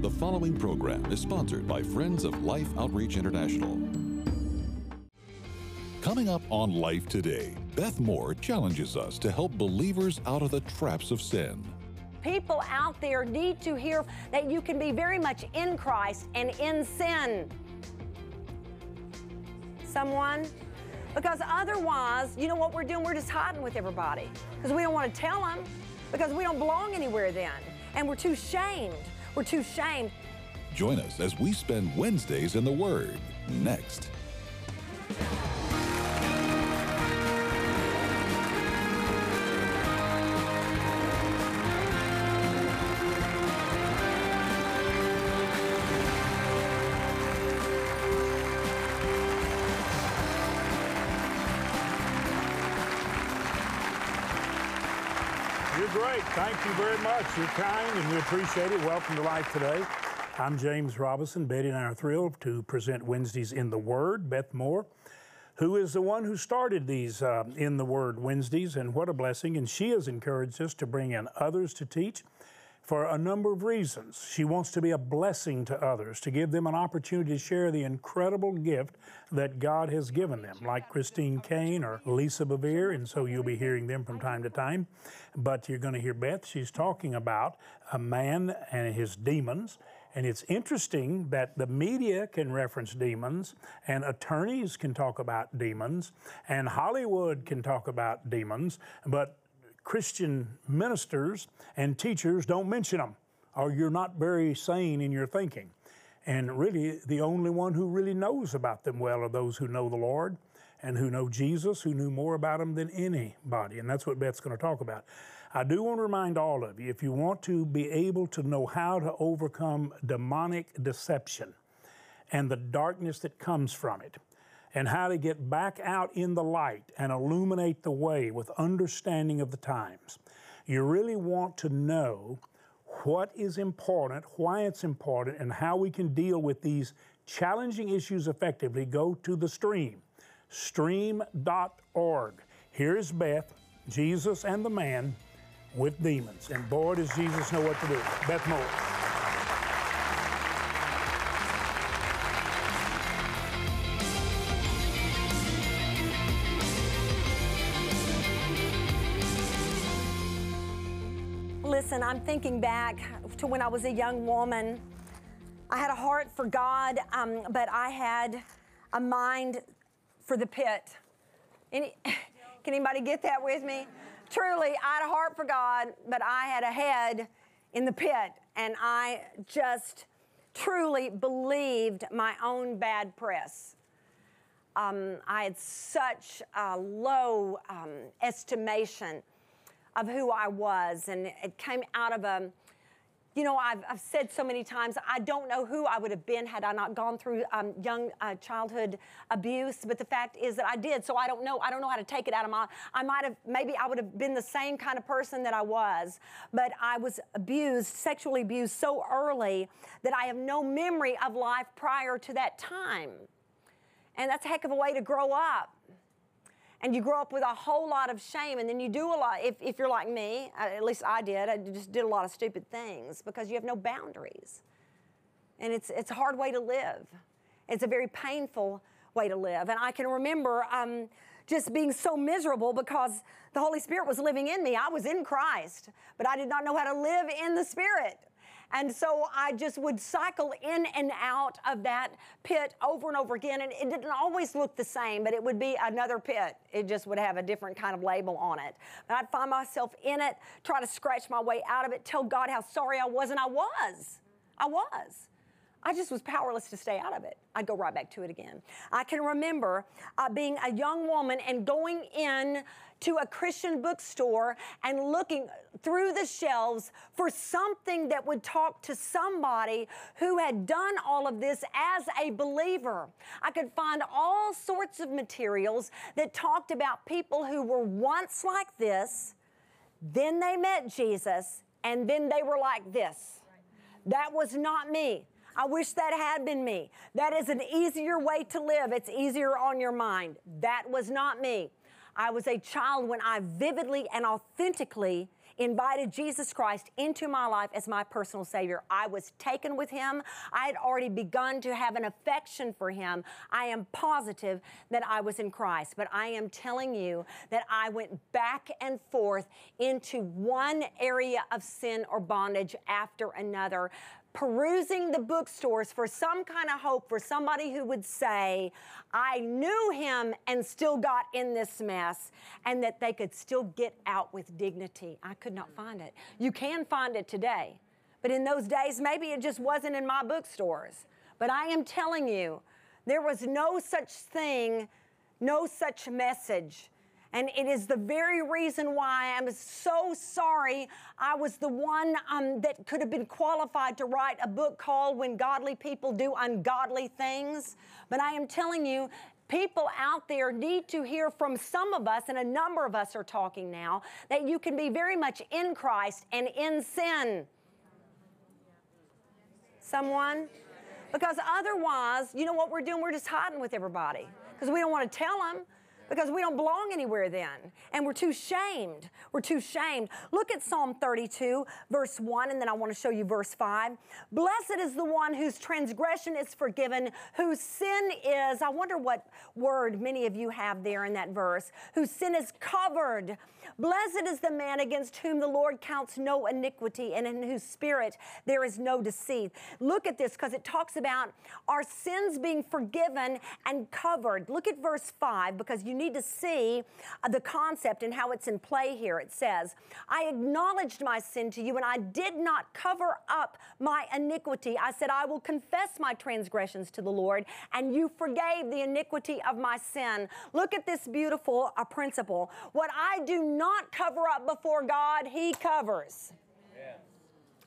The following program is sponsored by Friends of Life Outreach International. Coming up on Life Today, Beth Moore challenges us to help believers out of the traps of sin. People out there need to hear that you can be very much in Christ and in sin. Someone? Because otherwise, you know what we're doing? We're just hiding with everybody because we don't want to tell them because we don't belong anywhere then. And we're too shamed. We're too shamed. Join us as we spend Wednesdays in the Word. Next. You're great. Thank you very much. You're kind and we appreciate it. Welcome to Life Today. I'm James Robison. Betty and I are thrilled to present Wednesdays in the Word. Beth Moore, who is the one who started these uh, In the Word Wednesdays, and what a blessing. And she has encouraged us to bring in others to teach for a number of reasons. She wants to be a blessing to others, to give them an opportunity to share the incredible gift that God has given them, like Christine Caine or Lisa Bevere, and so you'll be hearing them from time to time. But you're going to hear Beth. She's talking about a man and his demons. And it's interesting that the media can reference demons, and attorneys can talk about demons, and Hollywood can talk about demons, but Christian ministers and teachers don't mention them, or you're not very sane in your thinking. And really, the only one who really knows about them well are those who know the Lord and who know Jesus, who knew more about him than anybody. And that's what Beth's going to talk about. I do want to remind all of you if you want to be able to know how to overcome demonic deception and the darkness that comes from it, and how to get back out in the light and illuminate the way with understanding of the times. You really want to know what is important, why it's important, and how we can deal with these challenging issues effectively. Go to the stream, stream.org. Here's Beth, Jesus and the man with demons. And boy, does Jesus know what to do. Beth Moore. Listen, I'm thinking back to when I was a young woman. I had a heart for God, um, but I had a mind for the pit. Any, can anybody get that with me? Truly, I had a heart for God, but I had a head in the pit, and I just truly believed my own bad press. Um, I had such a low um, estimation of who I was, and it came out of a you know, I've, I've, said so many times, I don't know who I would have been had I not gone through um, young uh, childhood abuse. But the fact is that I did, so I don't know. I don't know how to take it out of my. I might have, maybe I would have been the same kind of person that I was, but I was abused, sexually abused so early that I have no memory of life prior to that time. And that's a heck of a way to grow up and you grow up with a whole lot of shame and then you do a lot if, if you're like me at least i did i just did a lot of stupid things because you have no boundaries. And it's, it's a hard way to live. It's a very painful way to live. And i can remember um, just being so miserable because the holy spirit was living in me. I was in christ but i did not know how to live in the spirit and so I just would cycle in and out of that pit over and over again. And it didn't always look the same, but it would be another pit. It just would have a different kind of label on it. And I'd find myself in it, try to scratch my way out of it, tell God how sorry I was, and I was. I was. I just was powerless to stay out of it. I'd go right back to it again. I can remember uh, being a young woman and going in to a Christian bookstore and looking through the shelves for something that would talk to somebody who had done all of this as a believer. I could find all sorts of materials that talked about people who were once like this, then they met Jesus, and then they were like this. That was not me. I wish that had been me. That is an easier way to live. It's easier on your mind. That was not me. I was a child when I vividly and authentically invited Jesus Christ into my life as my personal Savior. I was taken with Him. I had already begun to have an affection for Him. I am positive that I was in Christ, but I am telling you that I went back and forth into one area of sin or bondage after another perusing the bookstores for some kind of hope for somebody who would say, I knew him and still got in this mess, and that they could still get out with dignity. I could not find it. You can find it today, but in those days, maybe it just wasn't in my bookstores. But I am telling you, there was no such thing, no such message and it is the very reason why I'm so sorry I was the one um, that could have been qualified to write a book called When Godly People Do Ungodly Things. But I am telling you, people out there need to hear from some of us, and a number of us are talking now, that you can be very much in Christ and in sin. Someone? Because otherwise, you know what we're doing? We're just hiding with everybody because we don't want to tell them because we don't belong anywhere then. And we're too shamed. We're too shamed. Look at Psalm 32, verse 1, and then I want to show you verse 5. Blessed is the one whose transgression is forgiven, whose sin is, I wonder what word many of you have there in that verse, whose sin is covered. Blessed is the man against whom the Lord counts no iniquity and in whose spirit there is no deceit. Look at this because it talks about our sins being forgiven and covered. Look at verse 5 because you need to see uh, the concept and how it's in play here. It says, I acknowledged my sin to you and I did not cover up my iniquity. I said, I will confess my transgressions to the Lord and you forgave the iniquity of my sin. Look at this beautiful uh, principle. What I do not cover up before God, He covers.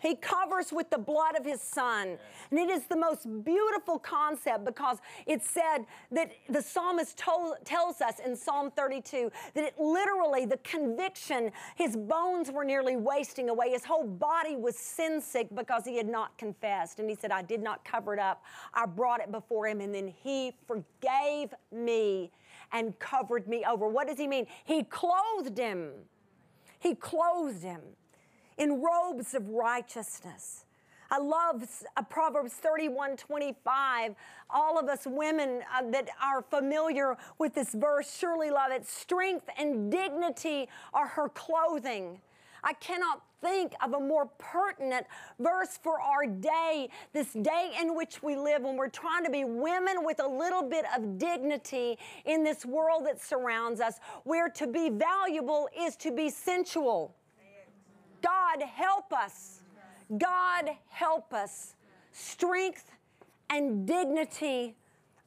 He covers with the blood of his son. And it is the most beautiful concept because it said that the psalmist told, tells us in Psalm 32 that it literally, the conviction, his bones were nearly wasting away. His whole body was sin sick because he had not confessed. And he said, I did not cover it up. I brought it before him, and then he forgave me and covered me over. What does he mean? He clothed him. He clothed him in robes of righteousness. I love uh, Proverbs 31 25. All of us women uh, that are familiar with this verse surely love it. Strength and dignity are her clothing. I cannot think of a more pertinent verse for our day, this day in which we live, when we're trying to be women with a little bit of dignity in this world that surrounds us, where to be valuable is to be sensual. God help us. God help us. Strength and dignity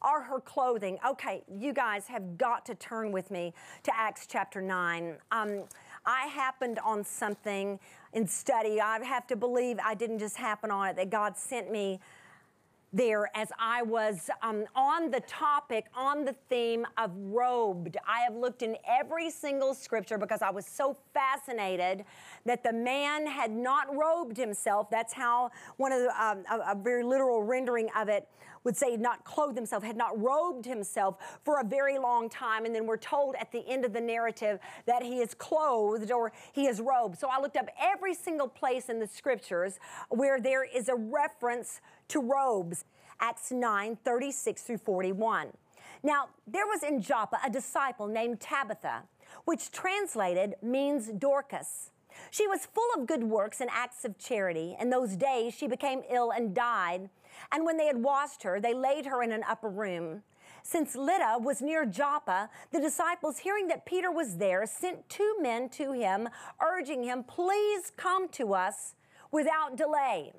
are her clothing. Okay, you guys have got to turn with me to Acts chapter 9. Um, I happened on something in study. I have to believe I didn't just happen on it, that God sent me there as I was um, on the topic, on the theme of robed. I have looked in every single scripture because I was so fascinated that the man had not robed himself. That's how one of the, um, a, a very literal rendering of it would say not clothed himself, had not robed himself for a very long time. And then we're told at the end of the narrative that he is clothed or he is robed. So I looked up every single place in the scriptures where there is a reference to robes. Acts 9 36 through 41. Now, there was in Joppa a disciple named Tabitha, which translated means Dorcas. She was full of good works and acts of charity. In those days, she became ill and died. And when they had washed her, they laid her in an upper room. Since Lydda was near Joppa, the disciples, hearing that Peter was there, sent two men to him, urging him, Please come to us without delay.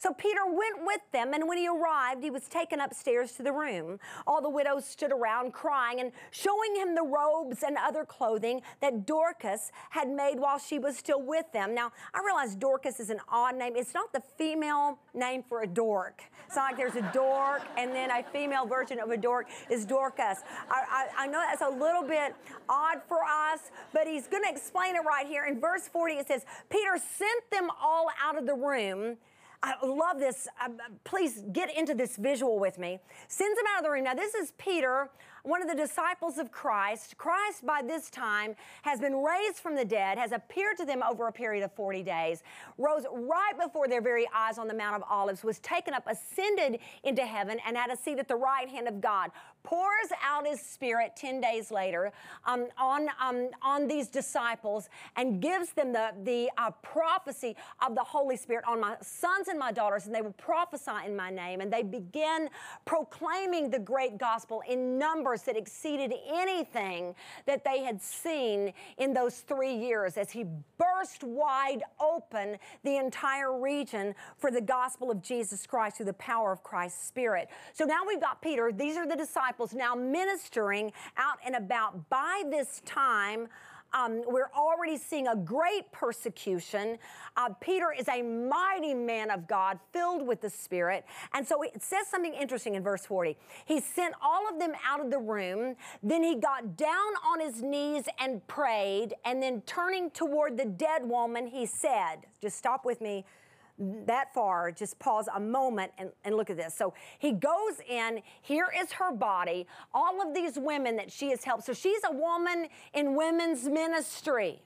So Peter went with them, and when he arrived, he was taken upstairs to the room. All the widows stood around crying and showing him the robes and other clothing that Dorcas had made while she was still with them. Now, I realize Dorcas is an odd name. It's not the female name for a dork. It's not like there's a dork and then a female version of a dork is Dorcas. I, I, I know that's a little bit odd for us, but he's going to explain it right here. In verse 40, it says, Peter sent them all out of the room I love this. Uh, please get into this visual with me. Sends him out of the room. Now, this is Peter one of the disciples of Christ. Christ, by this time, has been raised from the dead, has appeared to them over a period of 40 days, rose right before their very eyes on the Mount of Olives, was taken up, ascended into heaven, and had a seat at the right hand of God. Pours out his spirit 10 days later um, on, um, on these disciples and gives them the, the uh, prophecy of the Holy Spirit on my sons and my daughters, and they will prophesy in my name. And they begin proclaiming the great gospel in numbers that exceeded anything that they had seen in those three years as he burst wide open the entire region for the gospel of Jesus Christ through the power of Christ's Spirit. So now we've got Peter. These are the disciples now ministering out and about. By this time, um, we're already seeing a great persecution. Uh, Peter is a mighty man of God, filled with the Spirit. And so it says something interesting in verse 40. He sent all of them out of the room. Then he got down on his knees and prayed. And then turning toward the dead woman, he said, Just stop with me that far, just pause a moment and, and look at this. So he goes in, here is her body, all of these women that she has helped. So she's a woman in women's ministry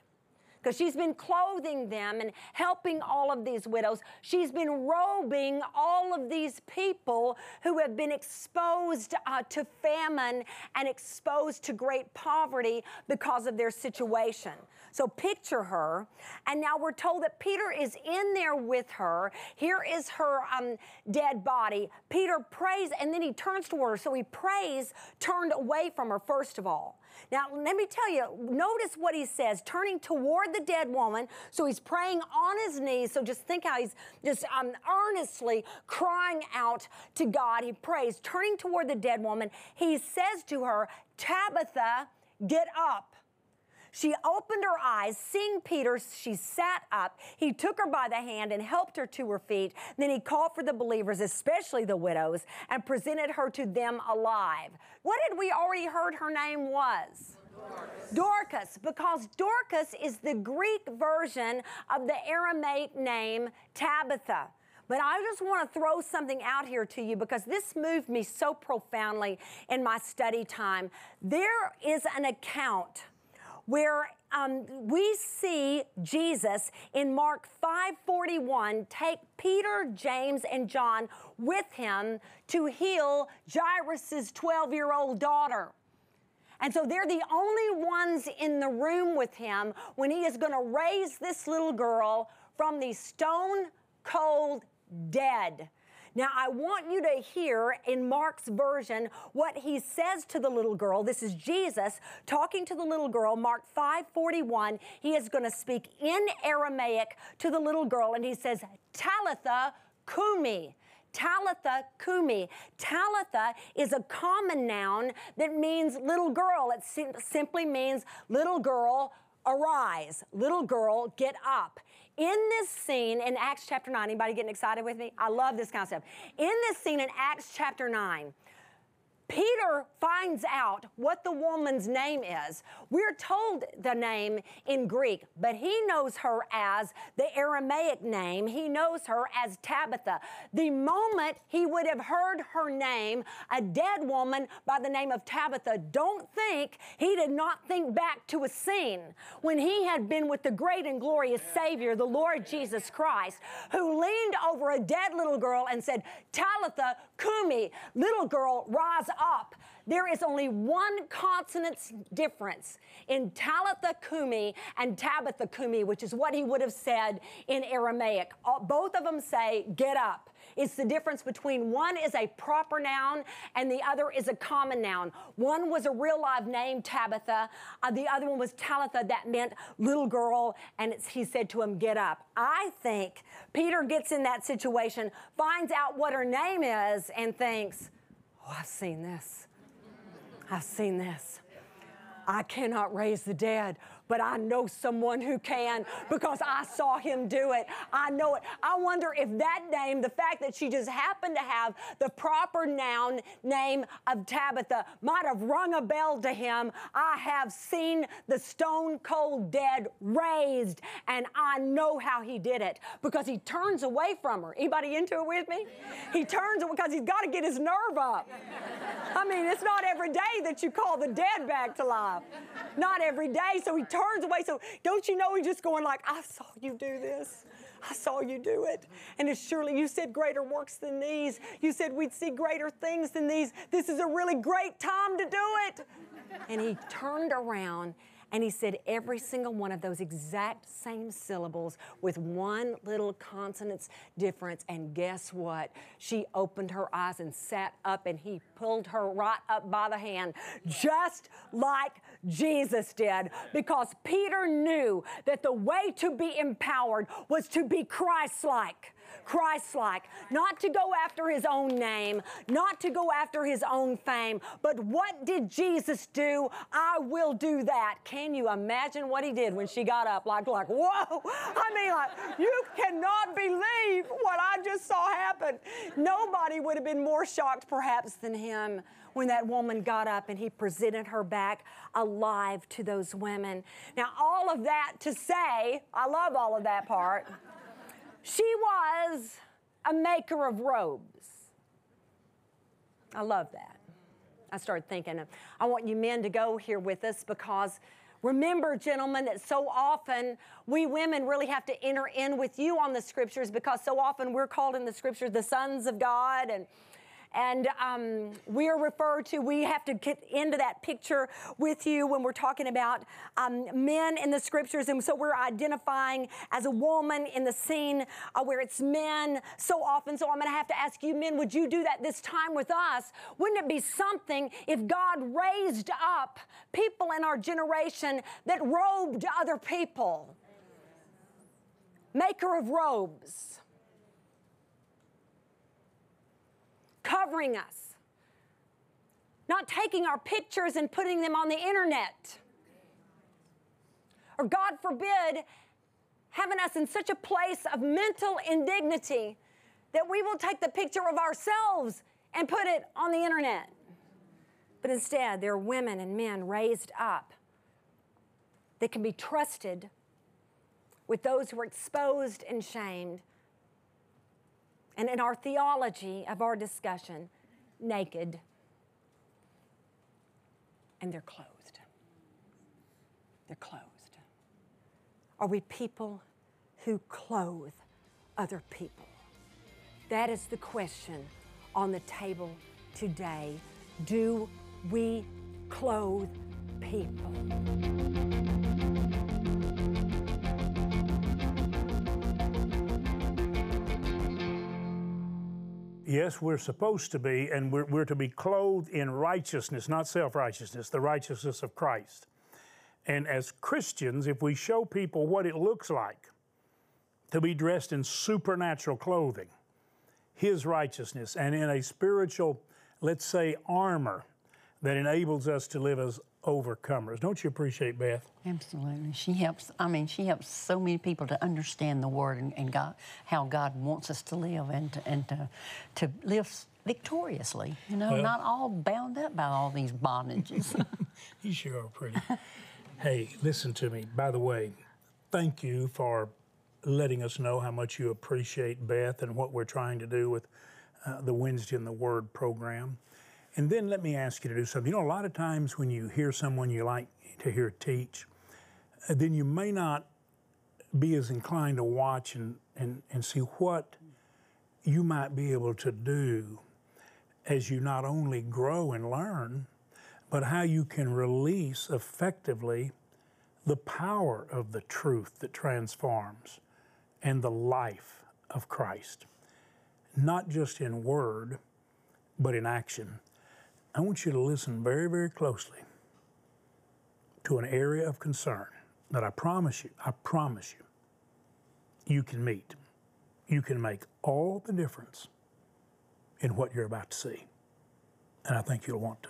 because she's been clothing them and helping all of these widows. She's been robing all of these people who have been exposed uh, to famine and exposed to great poverty because of their situation. So picture her. And now we're told that Peter is in there with her. Here is her um, dead body. Peter prays and then he turns toward her. So he prays turned away from her, first of all. Now, let me tell you, notice what he says, turning toward the dead woman. So he's praying on his knees. So just think how he's just um, earnestly crying out to God. He prays, turning toward the dead woman. He says to her, Tabitha, get up. She opened her eyes, seeing Peter, she sat up. He took her by the hand and helped her to her feet. Then he called for the believers, especially the widows, and presented her to them alive. What had we already heard her name was? Dorcas. Because Dorcas is the Greek version of the Aramaic name Tabitha. But I just want to throw something out here to you because this moved me so profoundly in my study time. There is an account where um, we see Jesus in Mark 5:41 take Peter, James, and John with him to heal Jairus' 12-year-old daughter. And so they're the only ones in the room with him when he is going to raise this little girl from the stone cold dead. Now, I want you to hear in Mark's version what he says to the little girl. This is Jesus talking to the little girl, Mark 5:41. He is going to speak in Aramaic to the little girl, and he says, Talitha kumi. Talitha kumi. Talitha is a common noun that means little girl. It sim- simply means little girl, arise. Little girl, get up. In this scene in Acts chapter 9, anybody getting excited with me? I love this concept. In this scene in Acts chapter 9, Peter finds out what the woman's name is. We're told the name in Greek, but he knows her as the Aramaic name. He knows her as Tabitha. The moment he would have heard her name, a dead woman by the name of Tabitha, don't think he did not think back to a scene when he had been with the great and glorious Savior, the Lord Jesus Christ, who leaned over a dead little girl and said, Talitha Kumi, little girl, rise up. There is only one consonant difference in Talitha Kumi and Tabitha Kumi, which is what he would have said in Aramaic. Both of them say, get up. It's the difference between one is a proper noun and the other is a common noun. One was a real live name, Tabitha. Uh, the other one was Talitha, that meant little girl, and he said to him, Get up. I think Peter gets in that situation, finds out what her name is, and thinks, Oh, I've seen this. I've seen this. I cannot raise the dead, but I know someone who can because I saw him do it. I know it. I wonder if that name, the fact that she just happened to have the proper noun name of Tabitha, might have rung a bell to him. I have seen the stone cold dead raised, and I know how he did it because he turns away from her. Anybody into it with me? He turns because he's got to get his nerve up. I mean, it's not every day that you call the dead back to life. Not every day. So he turns away. So don't you know he's just going like, I saw you do this. I saw you do it. And it's surely, you said greater works than these. You said we'd see greater things than these. This is a really great time to do it. And he turned around and he said every single one of those exact same syllables with one little consonant's difference. And guess what? She opened her eyes and sat up, and he pulled her right up by the hand, just like Jesus did. Because Peter knew that the way to be empowered was to be Christ like. Christ like, not to go after his own name, not to go after his own fame, but what did Jesus do? I will do that. Can you imagine what he did when she got up? Like, like, whoa! I mean, like, you cannot believe what I just saw happen. Nobody would have been more shocked, perhaps, than him when that woman got up and he presented her back alive to those women. Now, all of that to say, I love all of that part. She was a maker of robes. I love that. I started thinking, I want you men to go here with us because remember, gentlemen, that so often we women really have to enter in with you on the scriptures because so often we're called in the scriptures the sons of God and and um, we are referred to, we have to get into that picture with you when we're talking about um, men in the scriptures. And so we're identifying as a woman in the scene uh, where it's men so often. So I'm going to have to ask you, men, would you do that this time with us? Wouldn't it be something if God raised up people in our generation that robed other people? Maker of robes covering us, not taking our pictures and putting them on the internet. Or, God forbid, having us in such a place of mental indignity that we will take the picture of ourselves and put it on the internet. But instead, there are women and men raised up that can be trusted with those who are exposed and shamed and in our theology of our discussion, naked. And they're clothed. They're clothed. Are we people who clothe other people? That is the question on the table today. Do we clothe people? Yes, we're supposed to be, and we're, we're to be clothed in righteousness, not self righteousness, the righteousness of Christ. And as Christians, if we show people what it looks like to be dressed in supernatural clothing, His righteousness, and in a spiritual, let's say, armor that enables us to live as overcomers. Don't you appreciate Beth? Absolutely. She helps, I mean, she helps so many people to understand the Word and, and God, how God wants us to live and to, and to, to live victoriously, you know, well, not all bound up by all these bondages. you sure are pretty. hey, listen to me. By the way, thank you for letting us know how much you appreciate Beth and what we're trying to do with uh, the Wednesday in the Word program. And then let me ask you to do something. You know, a lot of times when you hear someone you like to hear teach, uh, then you may not be as inclined to watch and, and, and see what you might be able to do as you not only grow and learn, but how you can release effectively the power of the truth that transforms and the life of Christ, not just in word, but in action. I want you to listen very, very closely to an area of concern that I promise you, I promise you, you can meet. You can make all the difference in what you're about to see. And I think you'll want to.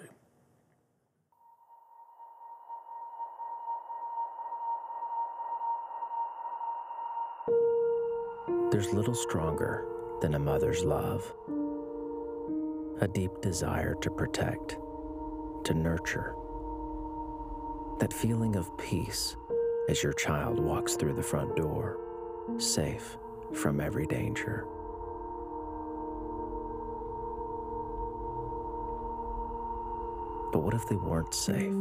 There's little stronger than a mother's love a deep desire to protect, to nurture. That feeling of peace as your child walks through the front door, safe from every danger. But what if they weren't safe?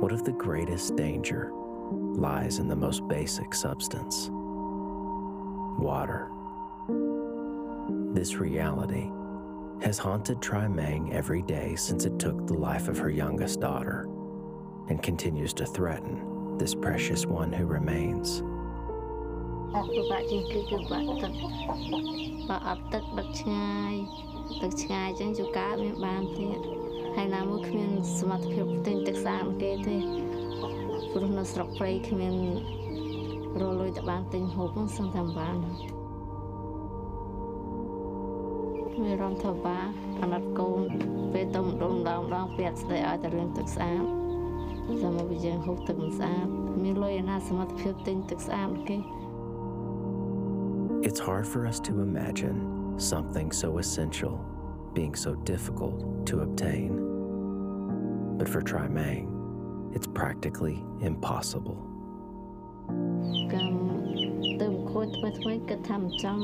What if the greatest danger lies in the most basic substance? Water. This reality has haunted Tri Mang every day since it took the life of her youngest daughter and continues to threaten this precious one who remains. អត់ពិបាកជាងគឺគឺបាក់ទឹកបើអត់ទឹកដឹកឆ្ងាយទឹកឆ្ងាយអញ្ចឹងជួការមានបានទៀតហើយណាមួយគ្មានសមត្ថភាពទិញទឹកស្អាតគេទេព្រោះនៅស្រុកព្រៃគ្មានរលុយទៅបានទិញហូបហ្នឹងសឹងតែមិនបាន មានរំថាបាអាណិតកូនពេលទៅម្ដងម្ដងម្ដងពាក់ស្ដីឲ្យតែរឿងទឹកស្អាតចាំមកវាយើងហូបទឹកមិនស្អាតមានលុយឯណាសមត្ថភាពទិញទឹកស្អាតគេ It's hard for us to imagine something so essential being so difficult to obtain. But for Tri Mang, it's practically impossible. កម្មទៅខូចថ្មីថ្មីគិតថាមិនចង់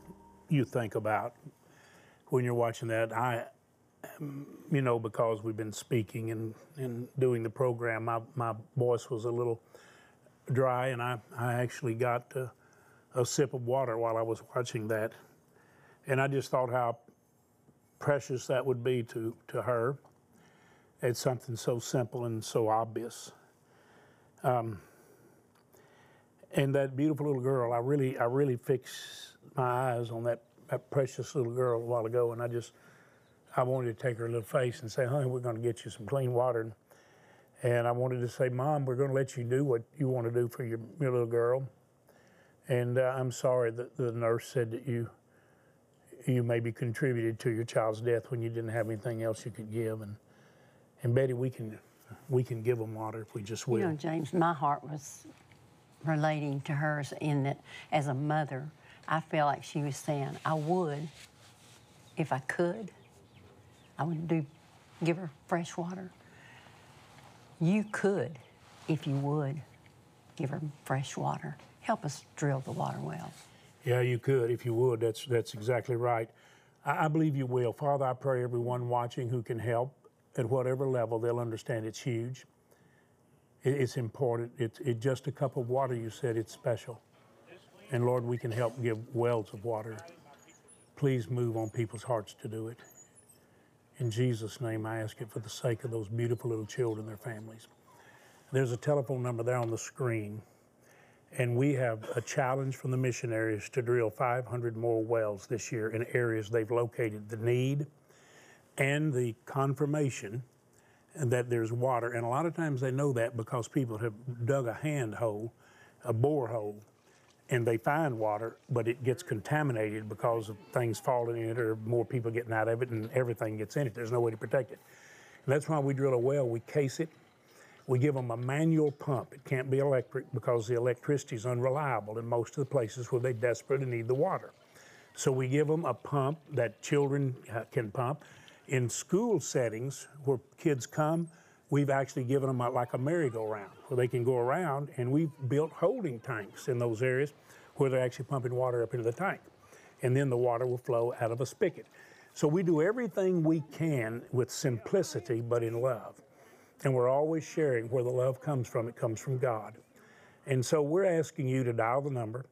you think about when you're watching that. I, you know, because we've been speaking and, and doing the program, my, my voice was a little dry, and I, I actually got a, a sip of water while I was watching that. And I just thought how precious that would be to, to her. It's something so simple and so obvious. Um, and that beautiful little girl, I really, I really fixed my eyes on that, that precious little girl a while ago, and I just, I wanted to take her little face and say, honey, we're going to get you some clean water. And, and I wanted to say, Mom, we're going to let you do what you want to do for your, your little girl. And uh, I'm sorry that the nurse said that you, you maybe contributed to your child's death when you didn't have anything else you could give. And, and Betty, we can, we can give them water if we just will. You know, James, my heart was relating to hers in that as a mother, I felt like she was saying, I would, if I could, I would do give her fresh water. You could, if you would, give her fresh water. Help us drill the water well. Yeah, you could if you would. That's that's exactly right. I, I believe you will. Father, I pray everyone watching who can help at whatever level, they'll understand it's huge. It, it's important. It's it, just a cup of water, you said, it's special. And Lord, we can help give wells of water. Please move on people's hearts to do it. In Jesus' name, I ask it for the sake of those beautiful little children and their families. There's a telephone number there on the screen, and we have a challenge from the missionaries to drill 500 more wells this year in areas they've located the need and the confirmation that there's water. And a lot of times they know that because people have dug a hand hole, a bore hole, and they find water, but it gets contaminated because of things falling in it or more people getting out of it and everything gets in it. There's no way to protect it. And that's why we drill a well, we case it, we give them a manual pump. It can't be electric because the electricity is unreliable in most of the places where they desperately need the water. So we give them a pump that children uh, can pump. In school settings where kids come, we've actually given them a, like a merry-go-round where they can go around, and we've built holding tanks in those areas where they're actually pumping water up into the tank. And then the water will flow out of a spigot. So we do everything we can with simplicity, but in love. And we're always sharing where the love comes from. It comes from God. And so we're asking you to dial the number,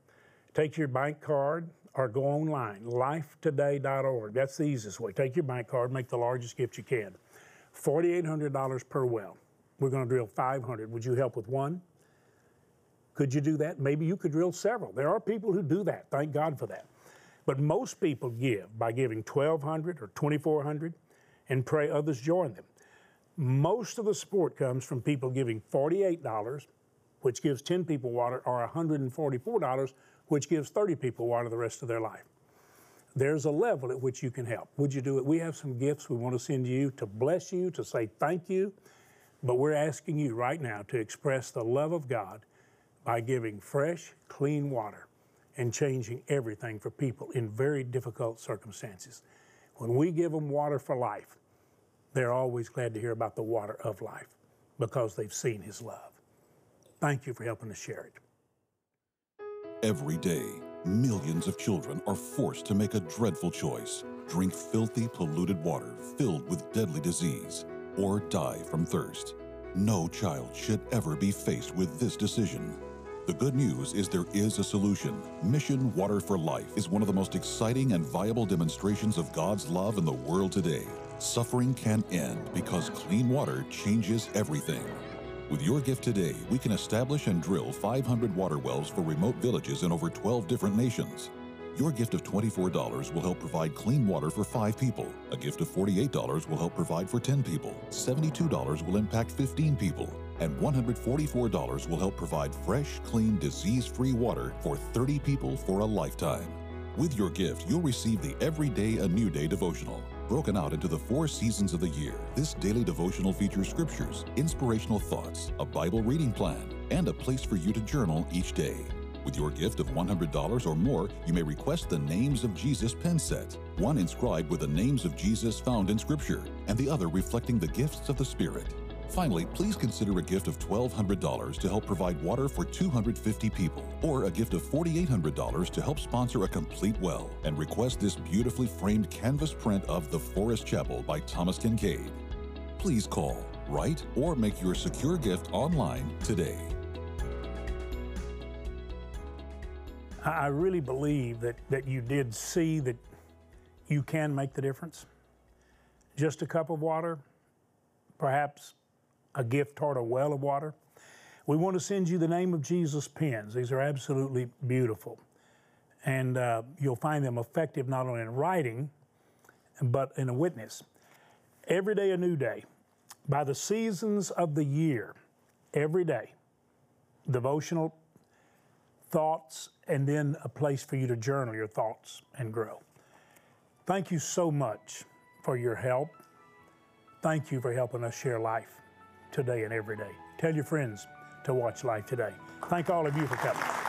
take your bank card, or go online, lifetoday.org. That's the easiest way. Take your bank card, make the largest gift you can. $4,800 per well. We're going to drill 500. Would you help with one? Could you do that? Maybe you could drill several. There are people who do that. Thank God for that. But most people give by giving 1200 or 2400 and pray others join them. Most of the support comes from people giving $48, which gives 10 people water, or $144, which gives 30 people water the rest of their life. there's a level at which you can help. Would you do it? We have some gifts we want to send you to bless you, to say thank you. But we're asking you right now to express the love of God by giving fresh, clean water and changing everything for people in very difficult circumstances. When we give them water for life, they're always glad to hear about the water of life because they've seen His love. Thank you for helping us share it. Every day, millions of children are forced to make a dreadful choice drink filthy, polluted water filled with deadly disease, or die from thirst. No child should ever be faced with this decision. The good news is there is a solution. Mission Water for Life is one of the most exciting and viable demonstrations of God's love in the world today. Suffering can end because clean water changes everything. With your gift today, we can establish and drill 500 water wells for remote villages in over 12 different nations. Your gift of $24 will help provide clean water for five people. A gift of $48 will help provide for 10 people. $72 will impact 15 people. And $144 will help provide fresh, clean, disease free water for 30 people for a lifetime. With your gift, you'll receive the Everyday A New Day devotional. Broken out into the four seasons of the year, this daily devotional features scriptures, inspirational thoughts, a Bible reading plan, and a place for you to journal each day. With your gift of $100 or more, you may request the Names of Jesus pen set, one inscribed with the names of Jesus found in Scripture, and the other reflecting the gifts of the Spirit. Finally, please consider a gift of $1,200 to help provide water for 250 people, or a gift of $4,800 to help sponsor a complete well, and request this beautifully framed canvas print of The Forest Chapel by Thomas Kinkade. Please call, write, or make your secure gift online today. I really believe that, that you did see that you can make the difference. Just a cup of water, perhaps a gift toward a well of water. We want to send you the name of Jesus pens. These are absolutely beautiful. And uh, you'll find them effective not only in writing, but in a witness. Every day, a new day. By the seasons of the year, every day, devotional thoughts, and then a place for you to journal your thoughts and grow. Thank you so much for your help. Thank you for helping us share life today and every day. Tell your friends to watch Life Today. Thank all of you for coming.